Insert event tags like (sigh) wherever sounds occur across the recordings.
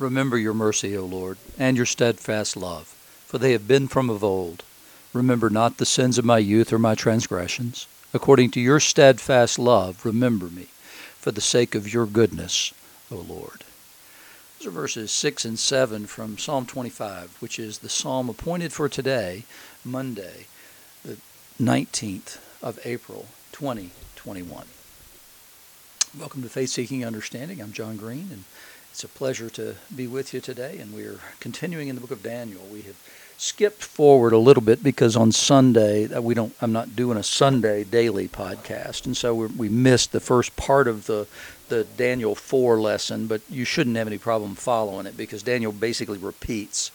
Remember your mercy, O Lord, and your steadfast love, for they have been from of old. Remember not the sins of my youth or my transgressions. According to your steadfast love, remember me, for the sake of your goodness, O Lord. Those are verses 6 and 7 from Psalm 25, which is the psalm appointed for today, Monday, the 19th of April, 2021. Welcome to Faith Seeking Understanding. I'm John Green, and it's a pleasure to be with you today, and we are continuing in the book of Daniel. We have skipped forward a little bit because on Sunday uh, we don't. I'm not doing a Sunday daily podcast, and so we missed the first part of the the Daniel four lesson. But you shouldn't have any problem following it because Daniel basically repeats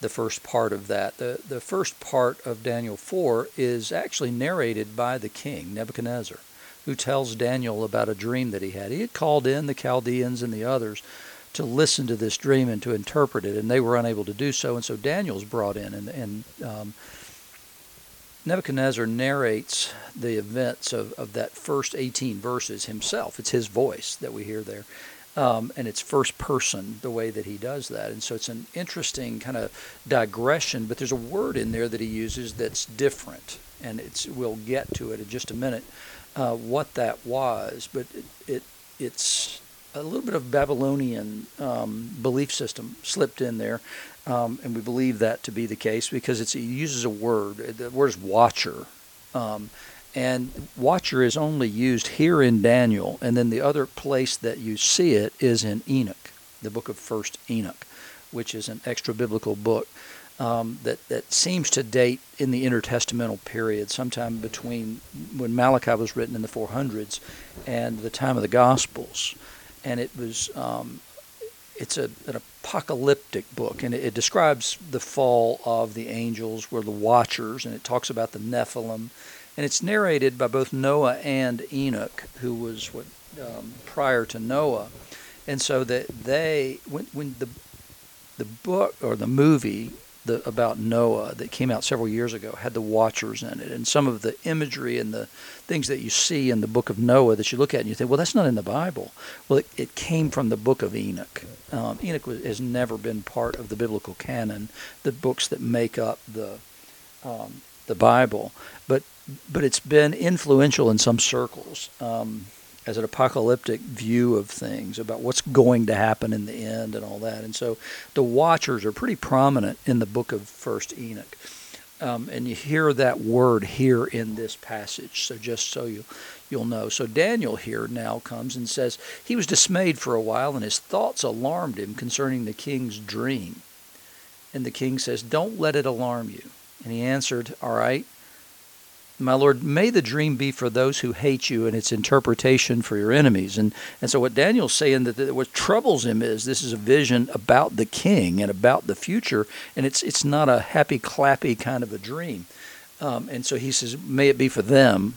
the first part of that. The the first part of Daniel four is actually narrated by the king Nebuchadnezzar, who tells Daniel about a dream that he had. He had called in the Chaldeans and the others to listen to this dream and to interpret it, and they were unable to do so. And so Daniel's brought in, and, and um, Nebuchadnezzar narrates the events of, of that first 18 verses himself. It's his voice that we hear there. Um, and it's first person the way that he does that. And so it's an interesting kind of digression, but there's a word in there that he uses that's different. And it's we'll get to it in just a minute uh, what that was. But it, it it's a little bit of Babylonian um, belief system slipped in there, um, and we believe that to be the case because it uses a word. The word is watcher, um, and watcher is only used here in Daniel, and then the other place that you see it is in Enoch, the book of First Enoch, which is an extra biblical book. Um, that that seems to date in the intertestamental period, sometime between when Malachi was written in the 400s and the time of the Gospels and it was um, it's a, an apocalyptic book, and it, it, describes the fall of the angels, were the watchers, and it talks about the Nephilim, and it's narrated by both Noah and Enoch, who was what um, prior to Noah, and so that they when when the the book or the movie the, about Noah that came out several years ago had the watchers in it, and some of the imagery and the things that you see in the book of Noah that you look at and you think, well, that's not in the Bible. Well, it, it came from the book of Enoch. Um, Enoch was, has never been part of the biblical canon, the books that make up the um, the Bible, but but it's been influential in some circles. Um, as an apocalyptic view of things about what's going to happen in the end and all that. And so the Watchers are pretty prominent in the book of First Enoch. Um, and you hear that word here in this passage. So just so you you'll know. So Daniel here now comes and says he was dismayed for a while, and his thoughts alarmed him concerning the king's dream. And the king says, "Don't let it alarm you." And he answered, "All right, my Lord, may the dream be for those who hate you and its interpretation for your enemies. And, and so, what Daniel's saying that, that what troubles him is this is a vision about the king and about the future, and it's, it's not a happy, clappy kind of a dream. Um, and so he says, may it be for them.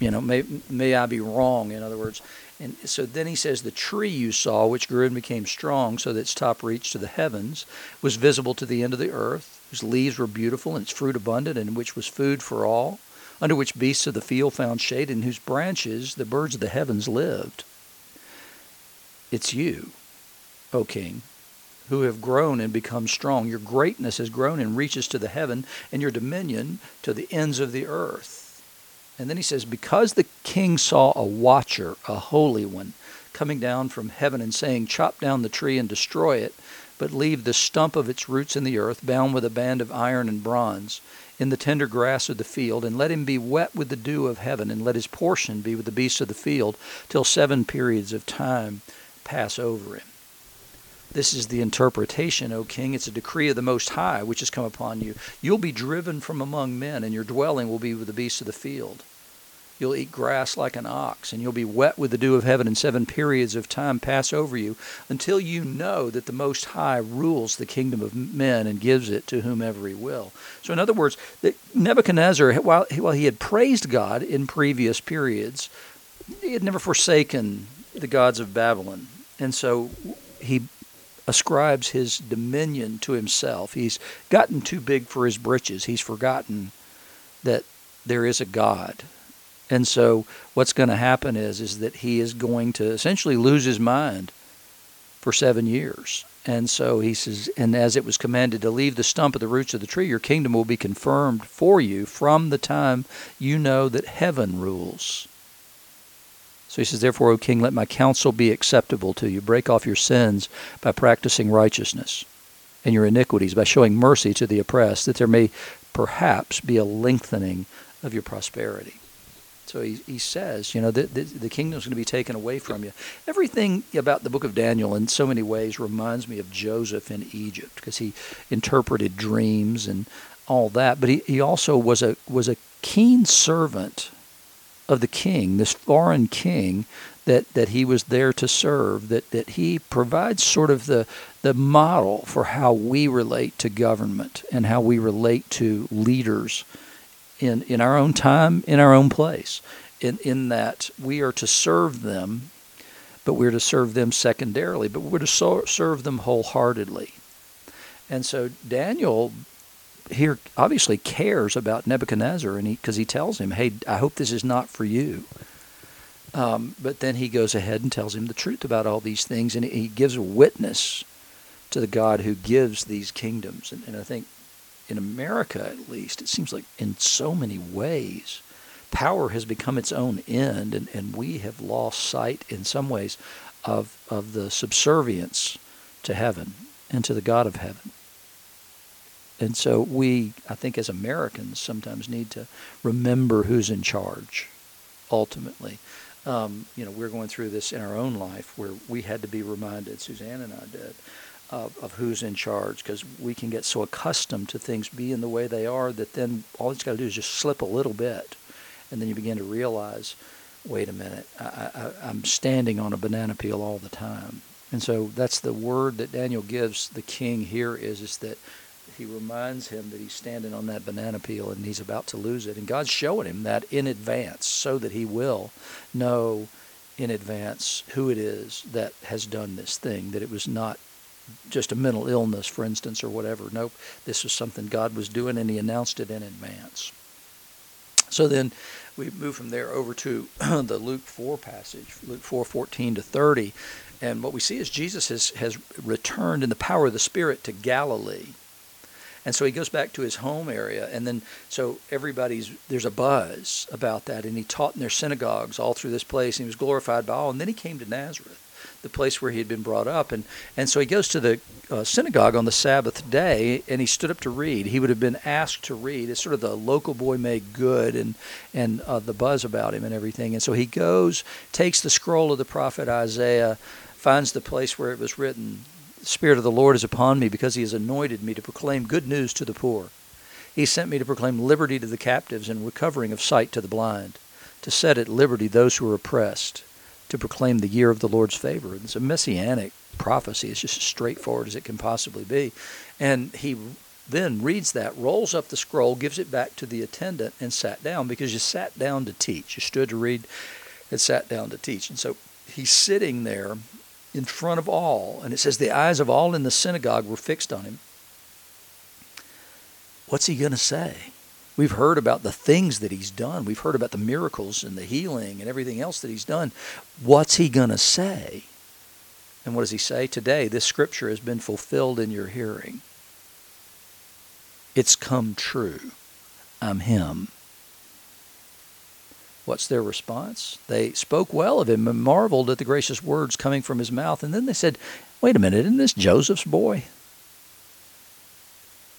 You know, may, may I be wrong, in other words. And so then he says, The tree you saw, which grew and became strong, so that its top reached to the heavens, was visible to the end of the earth, whose leaves were beautiful and its fruit abundant, and which was food for all under which beasts of the field found shade, in whose branches the birds of the heavens lived. It's you, O King, who have grown and become strong. Your greatness has grown and reaches to the heaven, and your dominion to the ends of the earth. And then he says, Because the king saw a watcher, a holy one, coming down from heaven and saying, Chop down the tree and destroy it, but leave the stump of its roots in the earth, bound with a band of iron and bronze in the tender grass of the field, and let him be wet with the dew of heaven, and let his portion be with the beasts of the field, till seven periods of time pass over him. This is the interpretation, O king. It's a decree of the Most High which has come upon you. You'll be driven from among men, and your dwelling will be with the beasts of the field. You'll eat grass like an ox, and you'll be wet with the dew of heaven, and seven periods of time pass over you until you know that the Most High rules the kingdom of men and gives it to whomever he will. So, in other words, Nebuchadnezzar, while, while he had praised God in previous periods, he had never forsaken the gods of Babylon. And so he ascribes his dominion to himself. He's gotten too big for his britches. He's forgotten that there is a God and so what's going to happen is is that he is going to essentially lose his mind for seven years. And so he says, and as it was commanded to leave the stump of the roots of the tree, your kingdom will be confirmed for you from the time you know that heaven rules. So he says, Therefore, O king, let my counsel be acceptable to you. Break off your sins by practicing righteousness, and your iniquities by showing mercy to the oppressed, that there may perhaps be a lengthening of your prosperity. So he, he says, you know, the, the, the kingdom's going to be taken away from you. Everything about the book of Daniel in so many ways reminds me of Joseph in Egypt because he interpreted dreams and all that. But he, he also was a, was a keen servant of the king, this foreign king that, that he was there to serve, that, that he provides sort of the, the model for how we relate to government and how we relate to leaders in, in our own time, in our own place, in, in that we are to serve them, but we're to serve them secondarily, but we're to so, serve them wholeheartedly. And so Daniel here obviously cares about Nebuchadnezzar, and because he, he, tells him, "Hey, I hope this is not for you." Um, but then he goes ahead and tells him the truth about all these things, and he gives a witness to the God who gives these kingdoms. And, and I think in America at least, it seems like in so many ways, power has become its own end, and, and we have lost sight in some ways of, of the subservience to heaven and to the God of heaven. And so we, I think, as Americans, sometimes need to remember who's in charge ultimately. Um, you know, we're going through this in our own life where we had to be reminded, Suzanne and I did, of, of who's in charge because we can get so accustomed to things being the way they are that then all it's got to do is just slip a little bit. And then you begin to realize, wait a minute, I, I, I'm standing on a banana peel all the time. And so that's the word that Daniel gives the king here is, is that he reminds him that he's standing on that banana peel and he's about to lose it. And God's showing him that in advance so that he will know in advance who it is that has done this thing, that it was not just a mental illness, for instance, or whatever. Nope, this was something God was doing, and He announced it in advance. So then we move from there over to (clears throat) the Luke 4 passage, Luke 4 14 to 30. And what we see is Jesus has, has returned in the power of the Spirit to Galilee. And so he goes back to his home area, and then so everybody's there's a buzz about that, and he taught in their synagogues all through this place, and he was glorified by all. And then he came to Nazareth, the place where he had been brought up. And, and so he goes to the uh, synagogue on the Sabbath day and he stood up to read. He would have been asked to read. It's sort of the local boy made good and, and uh, the buzz about him and everything. And so he goes, takes the scroll of the prophet Isaiah, finds the place where it was written, Spirit of the Lord is upon me because he has anointed me to proclaim good news to the poor. He sent me to proclaim liberty to the captives and recovering of sight to the blind, to set at liberty those who are oppressed to proclaim the year of the Lord's favor. It's a messianic prophecy. It's just as straightforward as it can possibly be. And he then reads that, rolls up the scroll, gives it back to the attendant, and sat down because you sat down to teach. You stood to read and sat down to teach. And so he's sitting there in front of all, and it says the eyes of all in the synagogue were fixed on him. What's he going to say? We've heard about the things that he's done. We've heard about the miracles and the healing and everything else that he's done. What's he going to say? And what does he say? Today, this scripture has been fulfilled in your hearing. It's come true. I'm him. What's their response? They spoke well of him and marveled at the gracious words coming from his mouth. And then they said, Wait a minute, isn't this Joseph's boy?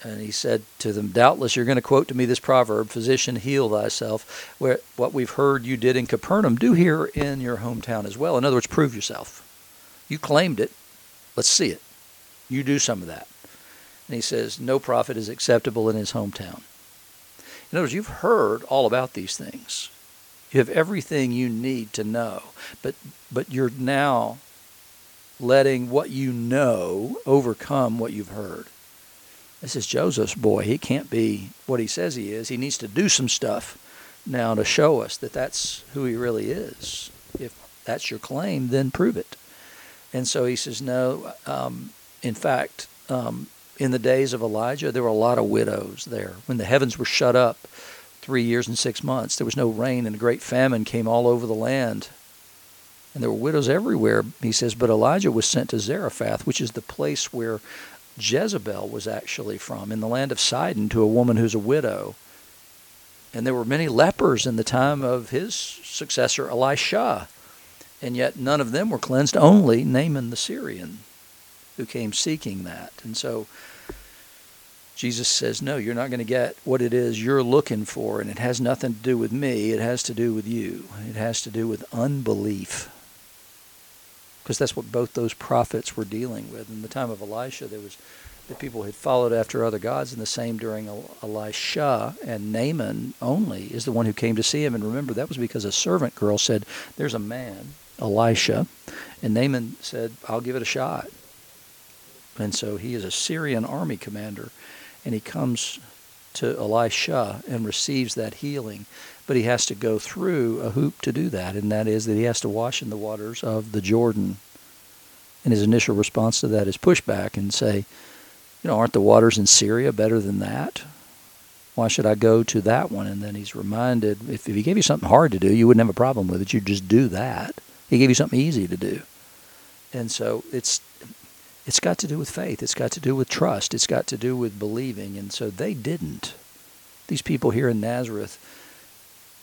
And he said to them, Doubtless you're going to quote to me this proverb, Physician, heal thyself. Where what we've heard you did in Capernaum, do here in your hometown as well. In other words, prove yourself. You claimed it. Let's see it. You do some of that. And he says, No prophet is acceptable in his hometown. In other words, you've heard all about these things. You have everything you need to know. But but you're now letting what you know overcome what you've heard. This is Joseph's boy. He can't be what he says he is. He needs to do some stuff now to show us that that's who he really is. If that's your claim, then prove it. And so he says, no. Um, in fact, um, in the days of Elijah, there were a lot of widows there. When the heavens were shut up three years and six months, there was no rain, and a great famine came all over the land. And there were widows everywhere, he says, but Elijah was sent to Zarephath, which is the place where Jezebel was actually from, in the land of Sidon, to a woman who's a widow. And there were many lepers in the time of his successor, Elisha. And yet none of them were cleansed, only Naaman the Syrian, who came seeking that. And so Jesus says, No, you're not going to get what it is you're looking for, and it has nothing to do with me. It has to do with you. It has to do with unbelief. Because that's what both those prophets were dealing with. In the time of Elisha, there was the people had followed after other gods, and the same during Elisha. And Naaman only is the one who came to see him. And remember, that was because a servant girl said, There's a man, Elisha. And Naaman said, I'll give it a shot. And so he is a Syrian army commander, and he comes to Elisha and receives that healing. But he has to go through a hoop to do that, and that is that he has to wash in the waters of the Jordan. And his initial response to that is pushback and say, you know, aren't the waters in Syria better than that? Why should I go to that one? And then he's reminded if, if he gave you something hard to do, you wouldn't have a problem with it. You'd just do that. He gave you something easy to do. And so it's it's got to do with faith. It's got to do with trust. It's got to do with believing. And so they didn't. These people here in Nazareth,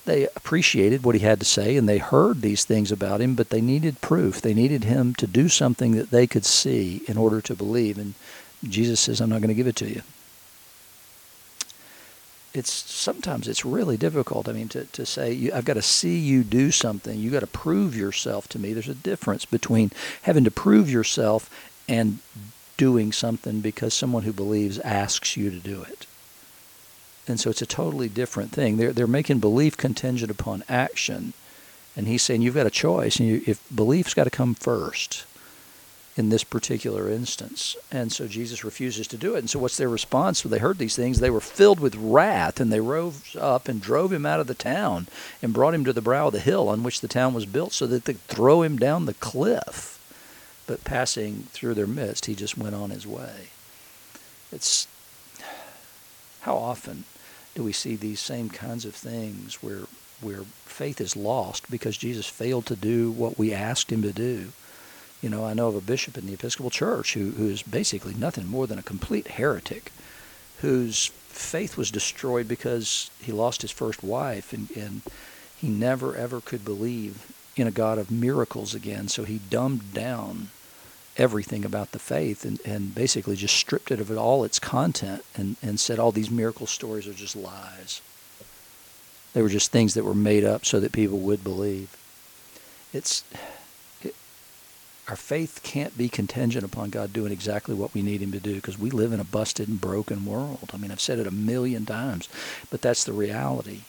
they appreciated what he had to say and they heard these things about him, but they needed proof. They needed him to do something that they could see in order to believe. And Jesus says, I'm not going to give it to you. It's sometimes it's really difficult. I mean, to, to say I've got to see you do something. You got to prove yourself to me. There's a difference between having to prove yourself and doing something because someone who believes asks you to do it. And so it's a totally different thing. They're they're making belief contingent upon action, and he's saying you've got a choice, and you, if belief's got to come first in this particular instance. And so Jesus refuses to do it. And so what's their response when they heard these things? They were filled with wrath and they rose up and drove him out of the town and brought him to the brow of the hill on which the town was built so that they could throw him down the cliff. But passing through their midst, he just went on his way. It's how often do we see these same kinds of things where where faith is lost because Jesus failed to do what we asked him to do? You know, I know of a bishop in the Episcopal Church who, who is basically nothing more than a complete heretic, whose faith was destroyed because he lost his first wife and, and he never ever could believe in a God of miracles again. So he dumbed down everything about the faith and, and basically just stripped it of all its content and, and said all these miracle stories are just lies. They were just things that were made up so that people would believe. It's our faith can't be contingent upon God doing exactly what we need Him to do because we live in a busted and broken world. I mean, I've said it a million times, but that's the reality.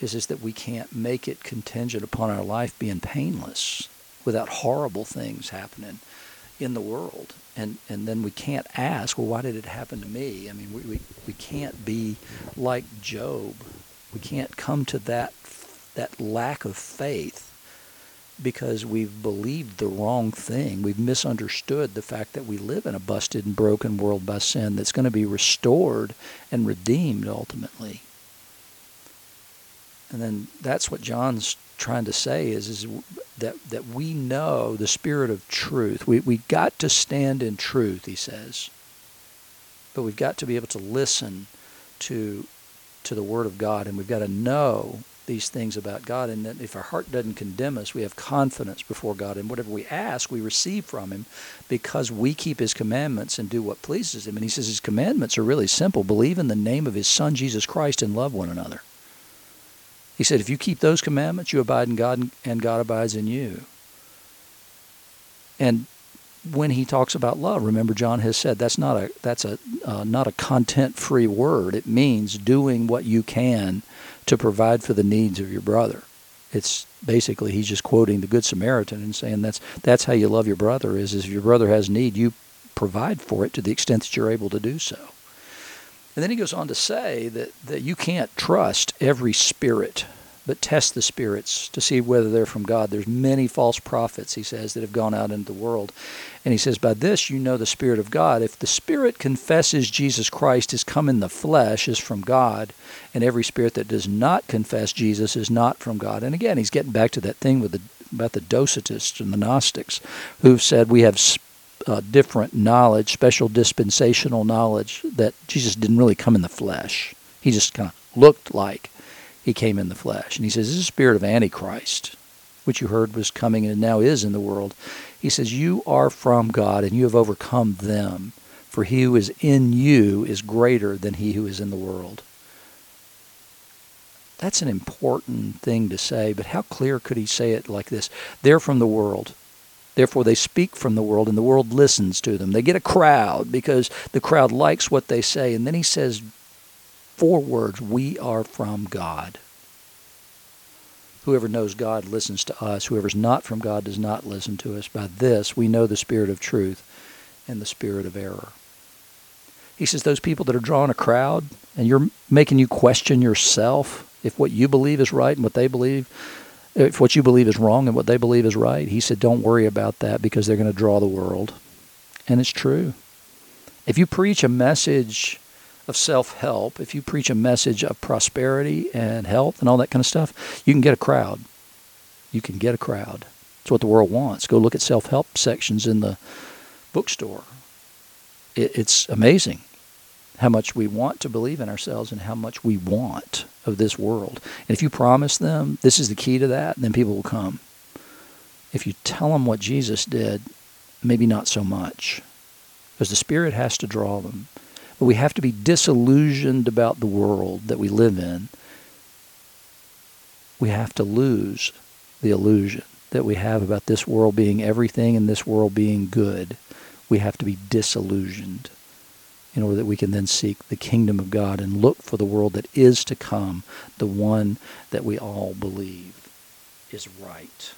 Is is that we can't make it contingent upon our life being painless without horrible things happening in the world. And and then we can't ask, well, why did it happen to me? I mean, we, we, we can't be like Job. We can't come to that that lack of faith because we've believed the wrong thing. We've misunderstood the fact that we live in a busted and broken world by sin that's going to be restored and redeemed ultimately. And then that's what John's trying to say is, is that, that we know the spirit of truth. We, we got to stand in truth, he says. But we've got to be able to listen to, to the Word of God, and we've got to know these things about God. And that if our heart doesn't condemn us, we have confidence before God. And whatever we ask, we receive from Him because we keep His commandments and do what pleases Him. And He says His commandments are really simple believe in the name of His Son, Jesus Christ, and love one another. He said, if you keep those commandments, you abide in God, and God abides in you. And when he talks about love, remember John has said that's not a that's a uh, not a content-free word. It means doing what you can to provide for the needs of your brother. It's basically he's just quoting the Good Samaritan and saying that's that's how you love your brother is, is if your brother has need, you provide for it to the extent that you're able to do so. And then he goes on to say that, that you can't trust every spirit but test the spirits to see whether they're from God. There's many false prophets, he says, that have gone out into the world. And he says, By this you know the Spirit of God. If the Spirit confesses Jesus Christ is come in the flesh, is from God, and every spirit that does not confess Jesus is not from God. And again, he's getting back to that thing with the about the Docetists and the Gnostics, who've said we have uh, different knowledge, special dispensational knowledge that Jesus didn't really come in the flesh. He just kind of looked like he came in the flesh. And he says, This is the spirit of Antichrist, which you heard was coming and now is in the world. He says, You are from God and you have overcome them, for he who is in you is greater than he who is in the world. That's an important thing to say, but how clear could he say it like this? They're from the world. Therefore, they speak from the world, and the world listens to them. They get a crowd because the crowd likes what they say. And then he says four words We are from God. Whoever knows God listens to us. Whoever's not from God does not listen to us. By this, we know the spirit of truth and the spirit of error. He says, Those people that are drawing a crowd and you're making you question yourself if what you believe is right and what they believe, if what you believe is wrong and what they believe is right, he said, don't worry about that because they're going to draw the world. And it's true. If you preach a message of self help, if you preach a message of prosperity and health and all that kind of stuff, you can get a crowd. You can get a crowd. It's what the world wants. Go look at self help sections in the bookstore. It, it's amazing how much we want to believe in ourselves and how much we want of this world. And if you promise them this is the key to that, then people will come. If you tell them what Jesus did, maybe not so much, because the Spirit has to draw them. But we have to be disillusioned about the world that we live in. We have to lose the illusion that we have about this world being everything and this world being good. We have to be disillusioned in order that we can then seek the kingdom of God and look for the world that is to come, the one that we all believe is right.